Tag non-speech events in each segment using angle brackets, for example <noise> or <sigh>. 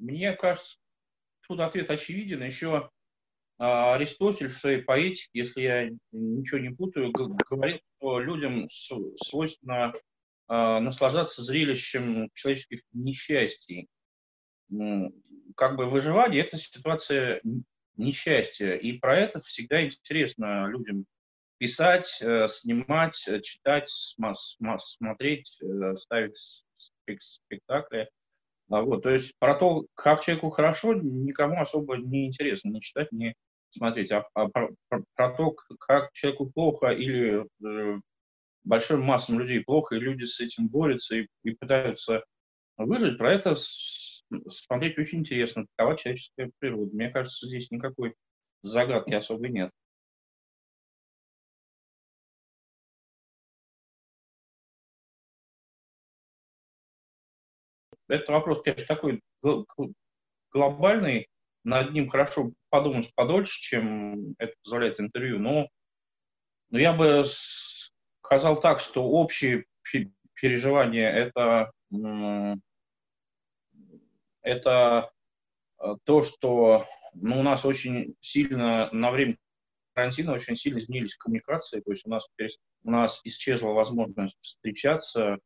мне кажется, тут ответ очевиден. Еще а, Аристотель в своей поэтике, если я ничего не путаю, говорит, что людям свойственно а, наслаждаться зрелищем человеческих несчастий. Как бы выживание – это ситуация несчастья. И про это всегда интересно людям писать, э, снимать, э, читать, смотреть, э, ставить спектакли. А вот, то есть про то, как человеку хорошо, никому особо не интересно ни читать, ни смотреть. А, а про, про, про то, как человеку плохо или э, большим массам людей плохо, и люди с этим борются и, и пытаются выжить, про это с, смотреть очень интересно. Такова человеческая природа. Мне кажется, здесь никакой загадки особой нет. Это вопрос, конечно, такой глобальный, над ним хорошо подумать подольше, чем это позволяет интервью, но, но я бы сказал так, что общие переживания это, это э, то, что ну, у нас очень сильно на время карантина очень сильно изменились коммуникации, то есть у нас, у нас исчезла возможность встречаться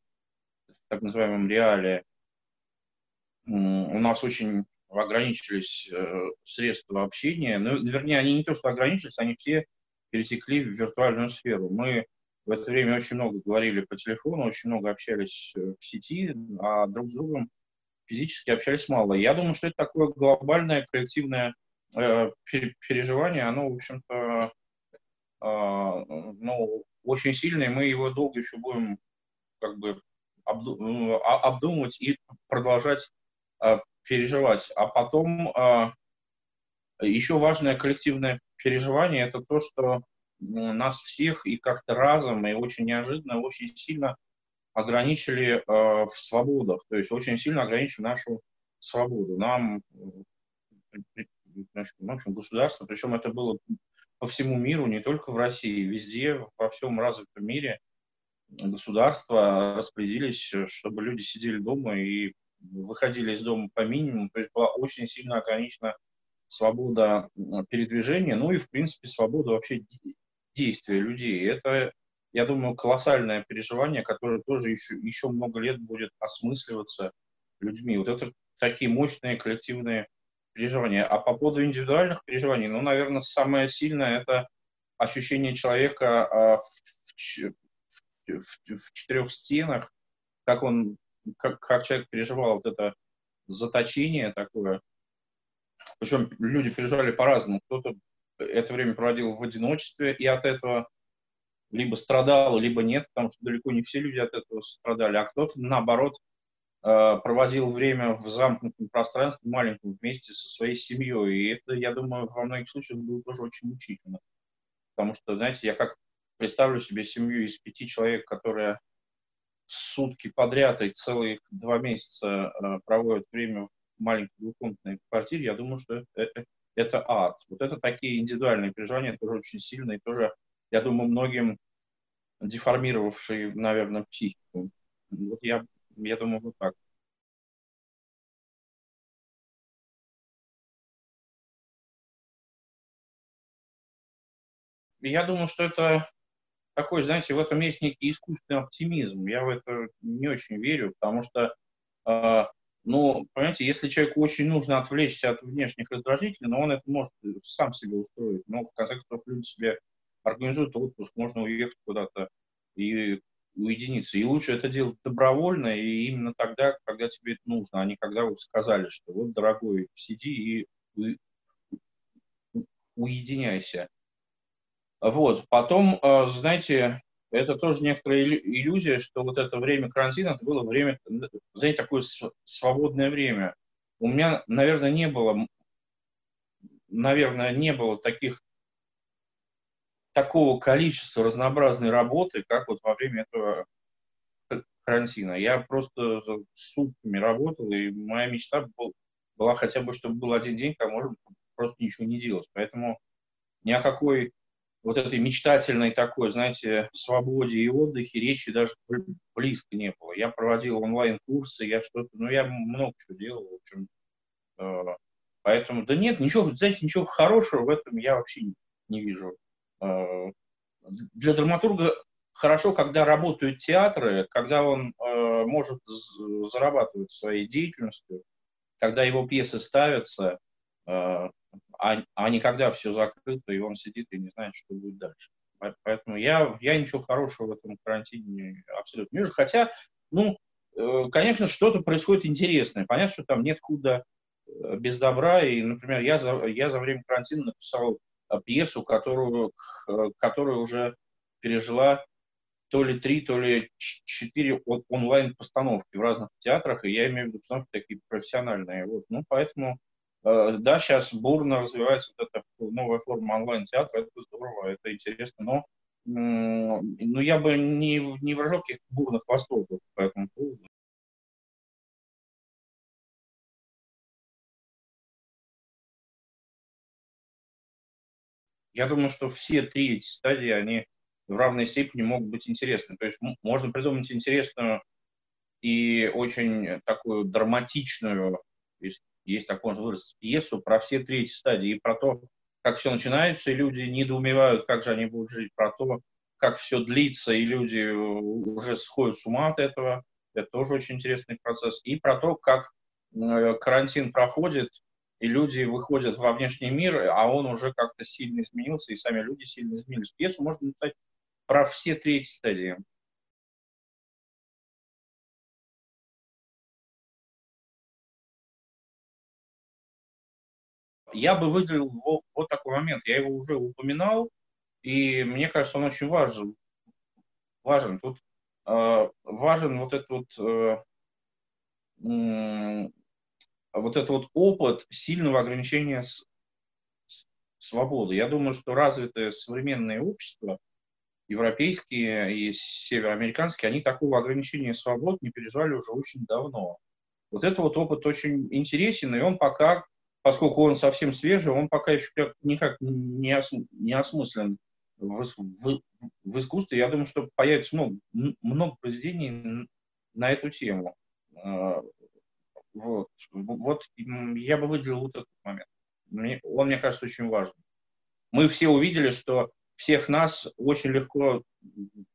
в так называемом реале, у нас очень ограничились э, средства общения. Ну, вернее, они не то, что ограничились, они все перетекли в виртуальную сферу. Мы в это время очень много говорили по телефону, очень много общались э, в сети, а друг с другом физически общались мало. Я думаю, что это такое глобальное коллективное э, переживание, оно, в общем-то, э, ну, очень сильное, мы его долго еще будем как бы ну, а, обдумывать и продолжать переживать. А потом э, еще важное коллективное переживание – это то, что нас всех и как-то разом, и очень неожиданно, очень сильно ограничили э, в свободах, то есть очень сильно ограничили нашу свободу. Нам, значит, в общем, государство, причем это было по всему миру, не только в России, везде, во всем развитом мире, государства распорядились, чтобы люди сидели дома и выходили из дома по минимуму, то есть была очень сильно ограничена свобода передвижения, ну и, в принципе, свобода вообще действия людей. Это, я думаю, колоссальное переживание, которое тоже еще, еще много лет будет осмысливаться людьми. Вот это такие мощные коллективные переживания. А по поводу индивидуальных переживаний, ну, наверное, самое сильное – это ощущение человека а, в, в, в, в четырех стенах, как он как, как человек переживал вот это заточение такое. Причем люди переживали по-разному. Кто-то это время проводил в одиночестве и от этого либо страдал, либо нет, потому что далеко не все люди от этого страдали, а кто-то, наоборот, э, проводил время в замкнутом пространстве, маленьком, вместе со своей семьей. И это, я думаю, во многих случаях было тоже очень мучительно. Потому что, знаете, я как представлю себе семью из пяти человек, которая сутки подряд и целых два месяца э, проводят время в маленькой двухкомнатной квартире, я думаю, что это, это ад. Вот это такие индивидуальные переживания тоже очень сильные, тоже, я думаю, многим деформировавшие, наверное, психику. Вот я, я думаю, вот так. Я думаю, что это такой, знаете, в этом есть некий искусственный оптимизм. Я в это не очень верю, потому что, э, ну, понимаете, если человеку очень нужно отвлечься от внешних раздражителей, но он это может сам себе устроить. Но, в конце концов, люди себе организуют отпуск, можно уехать куда-то и уединиться. И лучше это делать добровольно и именно тогда, когда тебе это нужно, а не когда вы сказали, что вот, дорогой, сиди и уединяйся. Вот. Потом, э, знаете, это тоже некоторая иллюзия, что вот это время карантина, это было время, знаете, такое свободное время. У меня, наверное, не было, наверное, не было таких, такого количества разнообразной работы, как вот во время этого карантина. Я просто сутками работал, и моя мечта была хотя бы, чтобы был один день, когда можно просто ничего не делать. Поэтому ни о какой вот этой мечтательной такой, знаете, свободе и отдыхе речи даже близко не было. Я проводил онлайн-курсы, я что-то, ну, я много чего делал, в общем. Поэтому, да нет, ничего, знаете, ничего хорошего в этом я вообще не, вижу. Для драматурга хорошо, когда работают театры, когда он может зарабатывать своей деятельностью, когда его пьесы ставятся, а, а не когда все закрыто, и он сидит и не знает, что будет дальше. Поэтому я, я ничего хорошего в этом карантине абсолютно не вижу. Хотя, ну, э, конечно, что-то происходит интересное. Понятно, что там нет худа э, без добра. И, например, я за, я за время карантина написал э, пьесу, которую, которая уже пережила то ли три, то ли четыре онлайн-постановки в разных театрах, и я имею в виду постановки такие профессиональные. Вот. Ну, поэтому да, сейчас бурно развивается вот эта новая форма онлайн-театра, это здорово, это интересно, но ну, я бы не, не выражал каких-то бурных восторгов по этому поводу. Я думаю, что все три эти стадии, они в равной степени могут быть интересны. То есть можно придумать интересную и очень такую драматичную, есть так можно выразить, пьесу про все третьи стадии и про то, как все начинается, и люди недоумевают, как же они будут жить, про то, как все длится, и люди уже сходят с ума от этого. Это тоже очень интересный процесс. И про то, как э, карантин проходит, и люди выходят во внешний мир, а он уже как-то сильно изменился, и сами люди сильно изменились. Пьесу можно написать про все третьи стадии. Я бы выделил вот, вот такой момент. Я его уже упоминал, и мне кажется, он очень важен. Важен. Тут э, важен вот этот вот, э, вот этот вот опыт сильного ограничения с, с, свободы. Я думаю, что развитое современное общество, европейские и североамериканские, они такого ограничения свобод не переживали уже очень давно. Вот этот вот опыт очень интересен, и он пока поскольку он совсем свежий, он пока еще никак не, ос, не осмыслен в, в, в искусстве. Я думаю, что появится много, много произведений на эту тему. А, вот. вот я бы выделил вот этот момент. Мне, он, мне кажется, очень важный. Мы все увидели, что всех нас очень легко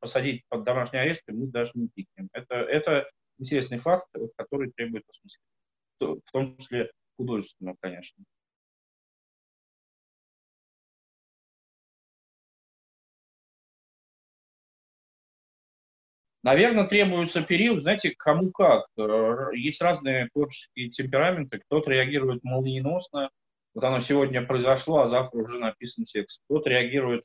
посадить под домашний арест, и мы даже не пикнем. Это, это интересный факт, который требует осмысления. В том числе художественного, конечно. Наверное, требуется период, знаете, кому как. Э, есть разные творческие темпераменты. Кто-то реагирует молниеносно. Вот оно сегодня произошло, а завтра уже написан текст. Кто-то реагирует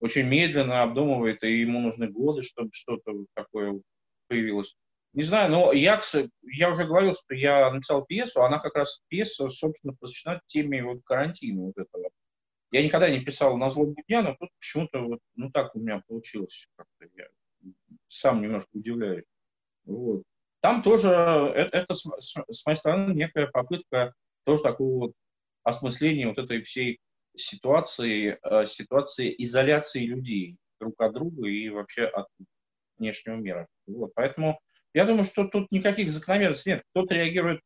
очень медленно, обдумывает, и ему нужны годы, чтобы что-то такое появилось. Не знаю, но я, я уже говорил, что я написал пьесу, она как раз пьеса, собственно, посвящена теме вот карантина вот этого. Я никогда не писал на злобу дня, но тут почему-то вот, ну так у меня получилось. Как-то я сам немножко удивляюсь. Вот. Там тоже это, это с, с моей стороны некая попытка тоже такого вот осмысления вот этой всей ситуации, э, ситуации изоляции людей друг от друга и вообще от внешнего мира. Вот. Поэтому я думаю, что тут никаких закономерностей нет. Кто-то реагирует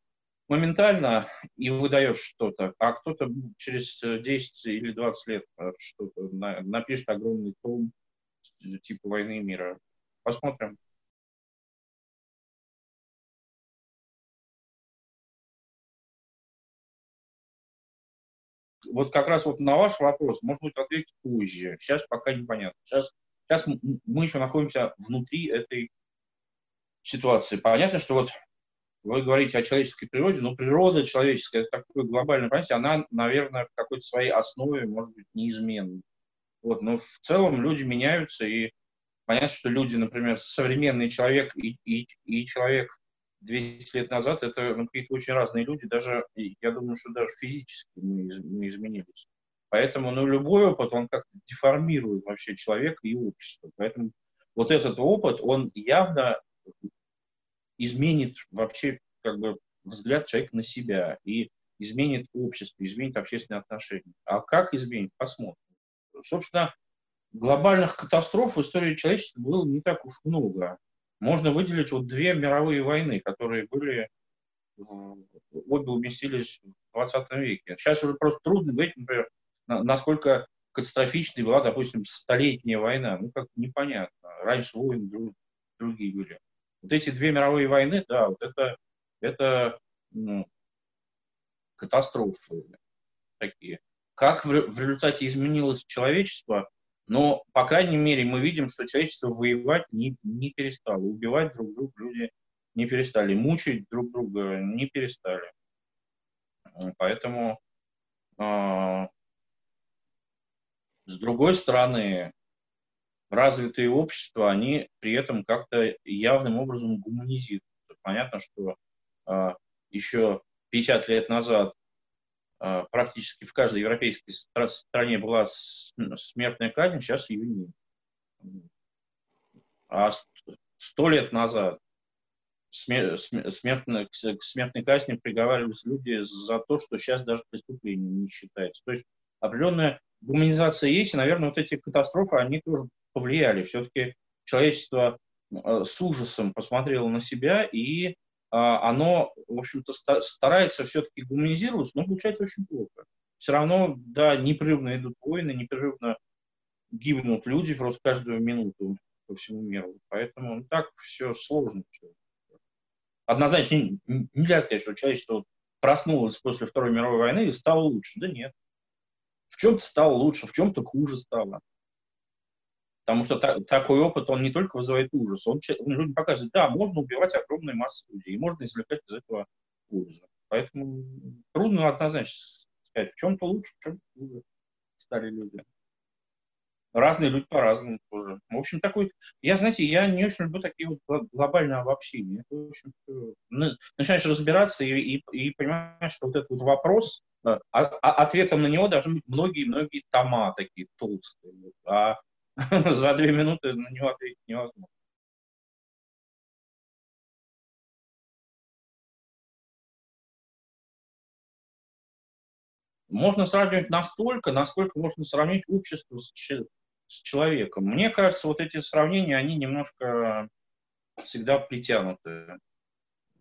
моментально и выдает что-то, а кто-то через 10 или 20 лет э, что-то напишет огромный том типа «Войны и мира». Посмотрим. Вот как раз вот на ваш вопрос, может быть, ответить позже. Сейчас пока непонятно. Сейчас, сейчас мы еще находимся внутри этой ситуации. Понятно, что вот вы говорите о человеческой природе, но природа человеческая, это такое глобальное понятие, она, наверное, в какой-то своей основе может быть неизменна. Вот, но в целом люди меняются, и понятно, что люди, например, современный человек и, и, и человек 200 лет назад, это ну, какие-то очень разные люди, даже, я думаю, что даже физически мы, мы изменились. Поэтому, ну, любой опыт, он как-то деформирует вообще человека и общество. Поэтому вот этот опыт, он явно изменит вообще как бы взгляд человека на себя и изменит общество, изменит общественные отношения. А как изменит, посмотрим. Собственно, глобальных катастроф в истории человечества было не так уж много. Можно выделить вот две мировые войны, которые были обе уместились в 20 веке. Сейчас уже просто трудно говорить, например, насколько катастрофичной была, допустим, столетняя война. Ну, как непонятно. Раньше войны друг, другие были. Вот эти две мировые войны, да, вот это, это ну, катастрофы такие. Как в, в результате изменилось человечество, но, по крайней мере, мы видим, что человечество воевать не, не перестало. Убивать друг друга люди не перестали. Мучить друг друга не перестали. Поэтому, э, с другой стороны, развитые общества, они при этом как-то явным образом гуманизируются. Понятно, что э, еще 50 лет назад э, практически в каждой европейской стране была смертная казнь, сейчас ее нет. А сто лет назад смертной, к смертной казни приговаривались люди за то, что сейчас даже преступлением не считается. То есть определенная гуманизация есть, и, наверное, вот эти катастрофы, они тоже повлияли. Все-таки человечество э, с ужасом посмотрело на себя, и а, оно, в общем-то, старается все-таки гуманизироваться, но получается очень плохо. Все равно, да, непрерывно идут войны, непрерывно гибнут люди просто каждую минуту по всему миру. Поэтому ну, так все сложно. Однозначно нельзя сказать, что человечество проснулось после Второй мировой войны и стало лучше. Да нет. В чем-то стало лучше, в чем-то хуже стало. Потому что та, такой опыт, он не только вызывает ужас, он, людям показывает, да, можно убивать огромные массы людей, можно извлекать из этого пользу. Поэтому трудно однозначно сказать, в чем-то лучше, в чем-то хуже стали люди. Разные люди по-разному тоже. В общем, такой... Я, знаете, я не очень люблю такие вот глобальные обобщения. Это, в общем, начинаешь разбираться и, и, и понимаешь, что вот этот вот вопрос, а, а ответом на него должны быть многие-многие тома такие толстые. А <laughs> за две минуты на него ответить невозможно. Можно сравнивать настолько, насколько можно сравнить общество с, с человеком. Мне кажется, вот эти сравнения, они немножко всегда притянуты.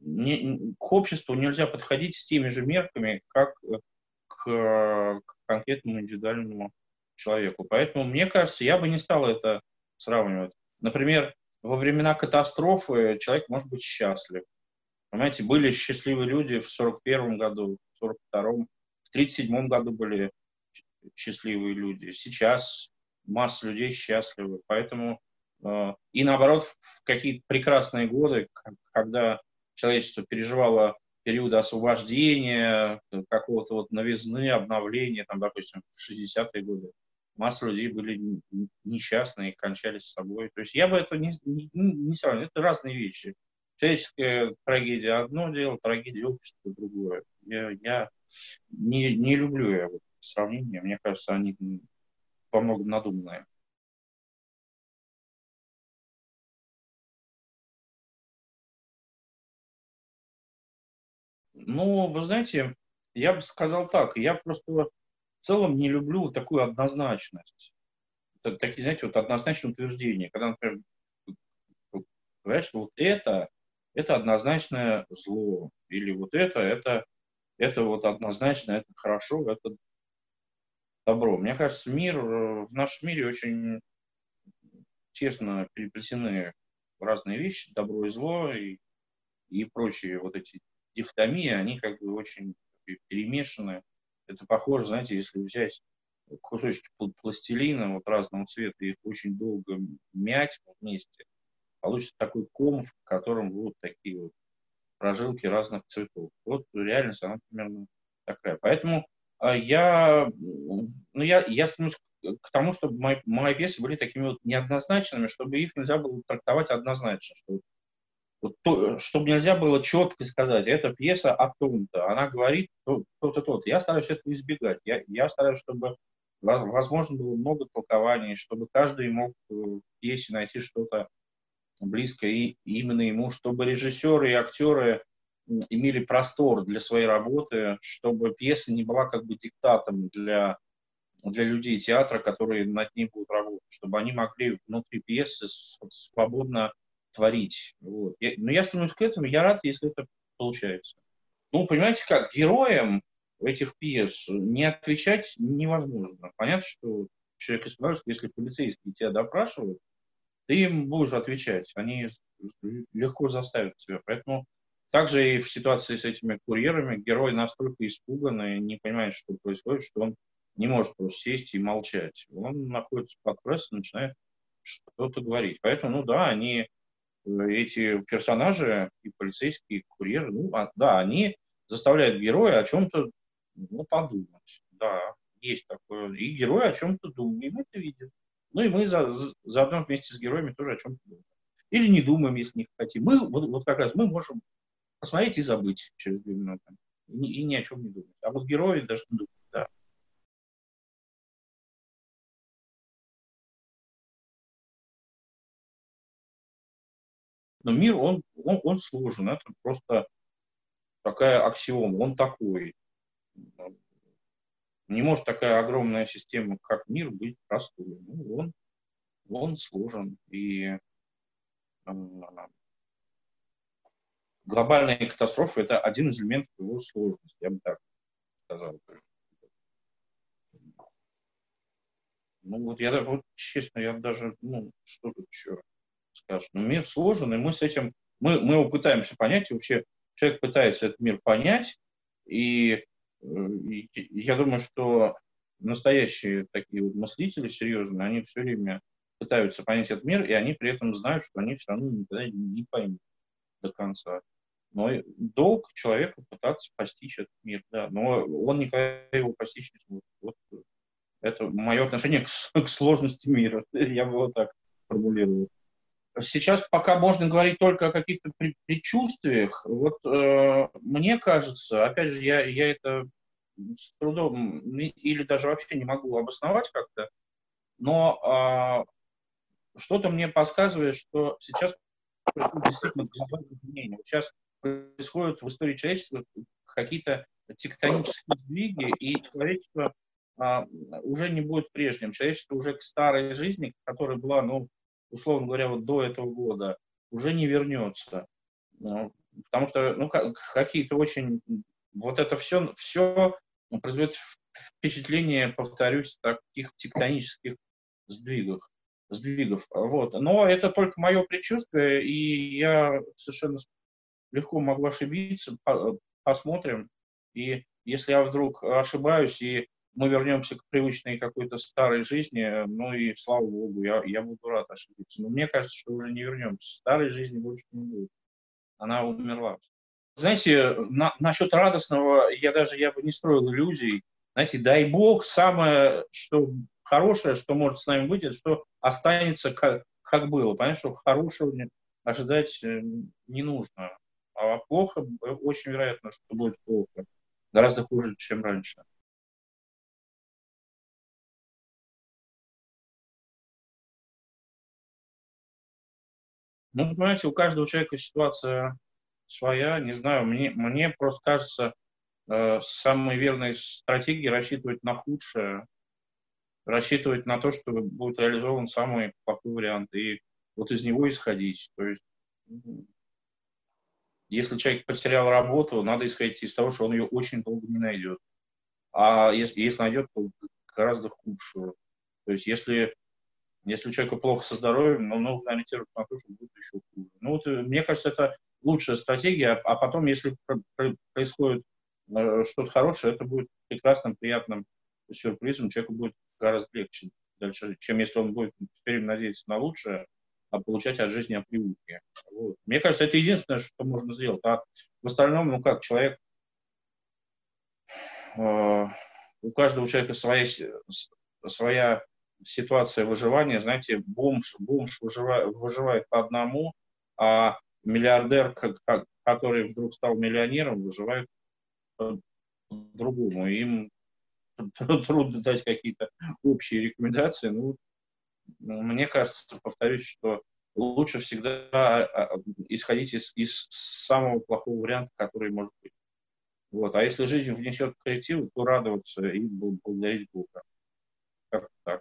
Не, к обществу нельзя подходить с теми же мерками, как к, к конкретному индивидуальному человеку. Поэтому, мне кажется, я бы не стал это сравнивать. Например, во времена катастрофы человек может быть счастлив. Понимаете, были счастливые люди в 41 году, в 42-м, в 37 году были счастливые люди. Сейчас масса людей счастливы. Поэтому э, и наоборот, в какие-то прекрасные годы, когда человечество переживало периоды освобождения, какого-то вот новизны, обновления, там, допустим, в 60-е годы, масса людей были несчастны и кончались с собой. То есть я бы это не, не, не сравнивал. Это разные вещи. Человеческая трагедия одно дело, трагедия общества другое. Я, я не, не люблю я вот сравнения. Мне кажется, они во многом надуманные. Ну, вы знаете, я бы сказал так, я просто в целом не люблю такую однозначность. Такие, знаете, вот однозначные утверждения. Когда, например, говорят, что вот это, это однозначное зло, или вот это, это, это вот однозначно, это хорошо, это добро. Мне кажется, мир, в нашем мире очень тесно переплетены разные вещи, добро и зло, и, и прочие вот эти дихотомии, они как бы очень перемешаны это похоже, знаете, если взять кусочки пластилина вот разного цвета и их очень долго мять вместе, получится такой ком, в котором будут такие вот прожилки разных цветов. Вот реальность, она примерно такая. Поэтому а, я, ну, я, я стремлюсь к тому, чтобы мои, мои пьесы были такими вот неоднозначными, чтобы их нельзя было трактовать однозначно, что то, чтобы нельзя было четко сказать, эта пьеса о том-то, она говорит то-то, то-то. Я стараюсь этого избегать. Я, я стараюсь, чтобы возможно было много толкований, чтобы каждый мог в пьесе найти что-то близкое и именно ему, чтобы режиссеры и актеры имели простор для своей работы, чтобы пьеса не была как бы диктатом для, для людей театра, которые над ней будут работать, чтобы они могли внутри пьесы свободно творить. Вот. Я, но я стремлюсь к этому, я рад, если это получается. ну, понимаете как, героям этих пьес не отвечать невозможно. Понятно, что человек из если полицейские тебя допрашивают, ты им будешь отвечать. Они легко заставят тебя. Поэтому также и в ситуации с этими курьерами герой настолько испуган и не понимает, что происходит, что он не может просто сесть и молчать. Он находится под прессом, начинает что-то говорить. Поэтому, ну да, они, эти персонажи, и полицейские, и курьеры, ну а, да, они заставляют героя о чем-то ну, подумать. Да, есть такое. И герой о чем-то думает, и мы это видим. Ну и мы за, заодно вместе с героями тоже о чем-то думаем. Или не думаем, если не хотим. Мы, вот, вот как раз мы можем посмотреть и забыть через две минуты. И, и ни о чем не думать. А вот герои должны думать, да. Но мир, он, он, он сложен. Это просто такая аксиома. Он такой. Не может такая огромная система, как мир, быть простой. Ну, он, он сложен. И э, глобальная катастрофа – это один из элементов его сложности, я бы так сказал. Ну вот я вот, честно, я даже, ну, что тут еще скажешь. Ну, мир сложен, и мы с этим, мы, мы его пытаемся понять, и вообще человек пытается этот мир понять, и я думаю, что настоящие такие вот мыслители серьезные, они все время пытаются понять этот мир, и они при этом знают, что они все равно никогда не поймут до конца. Но долг человека пытаться постичь этот мир, да, но он никогда его постичь не сможет. Вот это мое отношение к, к сложности мира. <laughs> Я бы вот так формулировал. Сейчас пока можно говорить только о каких-то предчувствиях. Вот э, мне кажется, опять же, я, я это с трудом или даже вообще не могу обосновать как-то, но э, что-то мне подсказывает, что сейчас происходит действительно глобальное изменение. Сейчас происходят в истории человечества какие-то тектонические сдвиги, и человечество а, уже не будет прежним. Человечество уже к старой жизни, которая была, ну, условно говоря, вот до этого года, уже не вернется. Ну, потому что ну, какие-то очень... Вот это все, все производит впечатление, повторюсь, таких тектонических сдвигов. сдвигов. Вот. Но это только мое предчувствие, и я совершенно легко могу ошибиться. Посмотрим. И если я вдруг ошибаюсь, и мы вернемся к привычной какой-то старой жизни, ну и слава богу, я, я буду рад ошибиться. Но мне кажется, что уже не вернемся. Старой жизни больше не будет. Она умерла. Знаете, на, насчет радостного я даже я бы не строил иллюзий. Знаете, дай бог, самое что хорошее, что может с нами быть, это что останется как, как было. Понятно, что хорошего ожидать э, не нужно. А плохо, э, очень вероятно, что будет плохо. Гораздо хуже, чем раньше. Ну, понимаете, у каждого человека ситуация своя, не знаю, мне, мне просто кажется, э, самой верной стратегией рассчитывать на худшее, рассчитывать на то, что будет реализован самый плохой вариант, и вот из него исходить. То есть, если человек потерял работу, надо исходить из того, что он ее очень долго не найдет. А если, если найдет, то гораздо худшую. То есть, если если у человека плохо со здоровьем, ну, нужно ориентироваться на то, что будет еще хуже. Ну, вот, э, мне кажется, это лучшая стратегия, а потом, если происходит э, что-то хорошее, это будет прекрасным, приятным сюрпризом, человеку будет гораздо легче дальше, чем если он будет время надеяться на лучшее, а получать от жизни привычки. Вот. Мне кажется, это единственное, что можно сделать. А в остальном, ну как, человек, э, у каждого человека своя, своя ситуация выживания, знаете, бомж, бомж выживает, выживает по одному, а миллиардер, который вдруг стал миллионером, выживает по-другому. Им <laughs> трудно дать какие-то общие рекомендации. Ну, мне кажется, повторюсь, что лучше всегда а, а, исходить из, из самого плохого варианта, который может быть. Вот. А если жизнь внесет коррективы, то радоваться и благодарить Бога. Как так.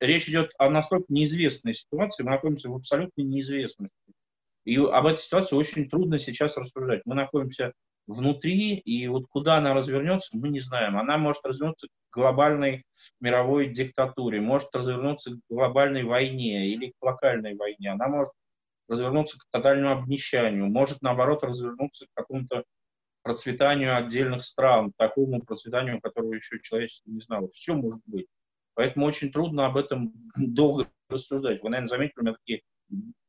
Речь идет о настолько неизвестной ситуации, мы находимся в абсолютной неизвестности. И об этой ситуации очень трудно сейчас рассуждать. Мы находимся внутри, и вот куда она развернется, мы не знаем. Она может развернуться к глобальной мировой диктатуре, может развернуться к глобальной войне или к локальной войне. Она может развернуться к тотальному обнищанию, может, наоборот, развернуться к какому-то процветанию отдельных стран, такому процветанию, которого еще человечество не знало. Все может быть. Поэтому очень трудно об этом <clears throat> долго рассуждать. Вы, наверное, заметили, у меня такие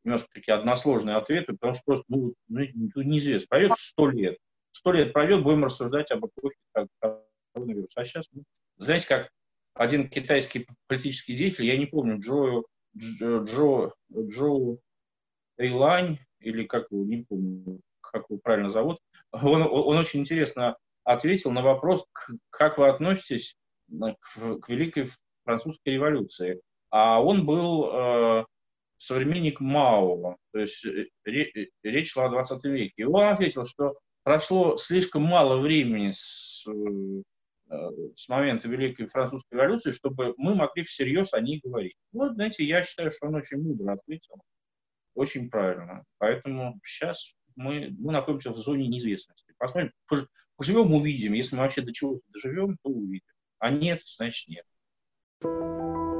немножко такие односложные ответы, потому что просто ну, ну, неизвестно. Пройдет сто лет. Сто лет пройдет, будем рассуждать об эпохе коронавируса. А сейчас, ну, знаете, как один китайский политический деятель, я не помню, Джо, Джо, Джо, Джо Эйлань, или как его, не помню, как его правильно зовут, он, он очень интересно ответил на вопрос, как вы относитесь к, к Великой Французской революции. А он был э, современник Мао, то есть э, речь шла о 20 веке. И он ответил, что прошло слишком мало времени с, э, с момента Великой Французской революции, чтобы мы могли всерьез о ней говорить. Вот, знаете, я считаю, что он очень мудро ответил, очень правильно. Поэтому сейчас мы, мы находимся в зоне неизвестности. Посмотрим, поживем, увидим. Если мы вообще до чего-то доживем, то увидим. А нет, значит нет. あ!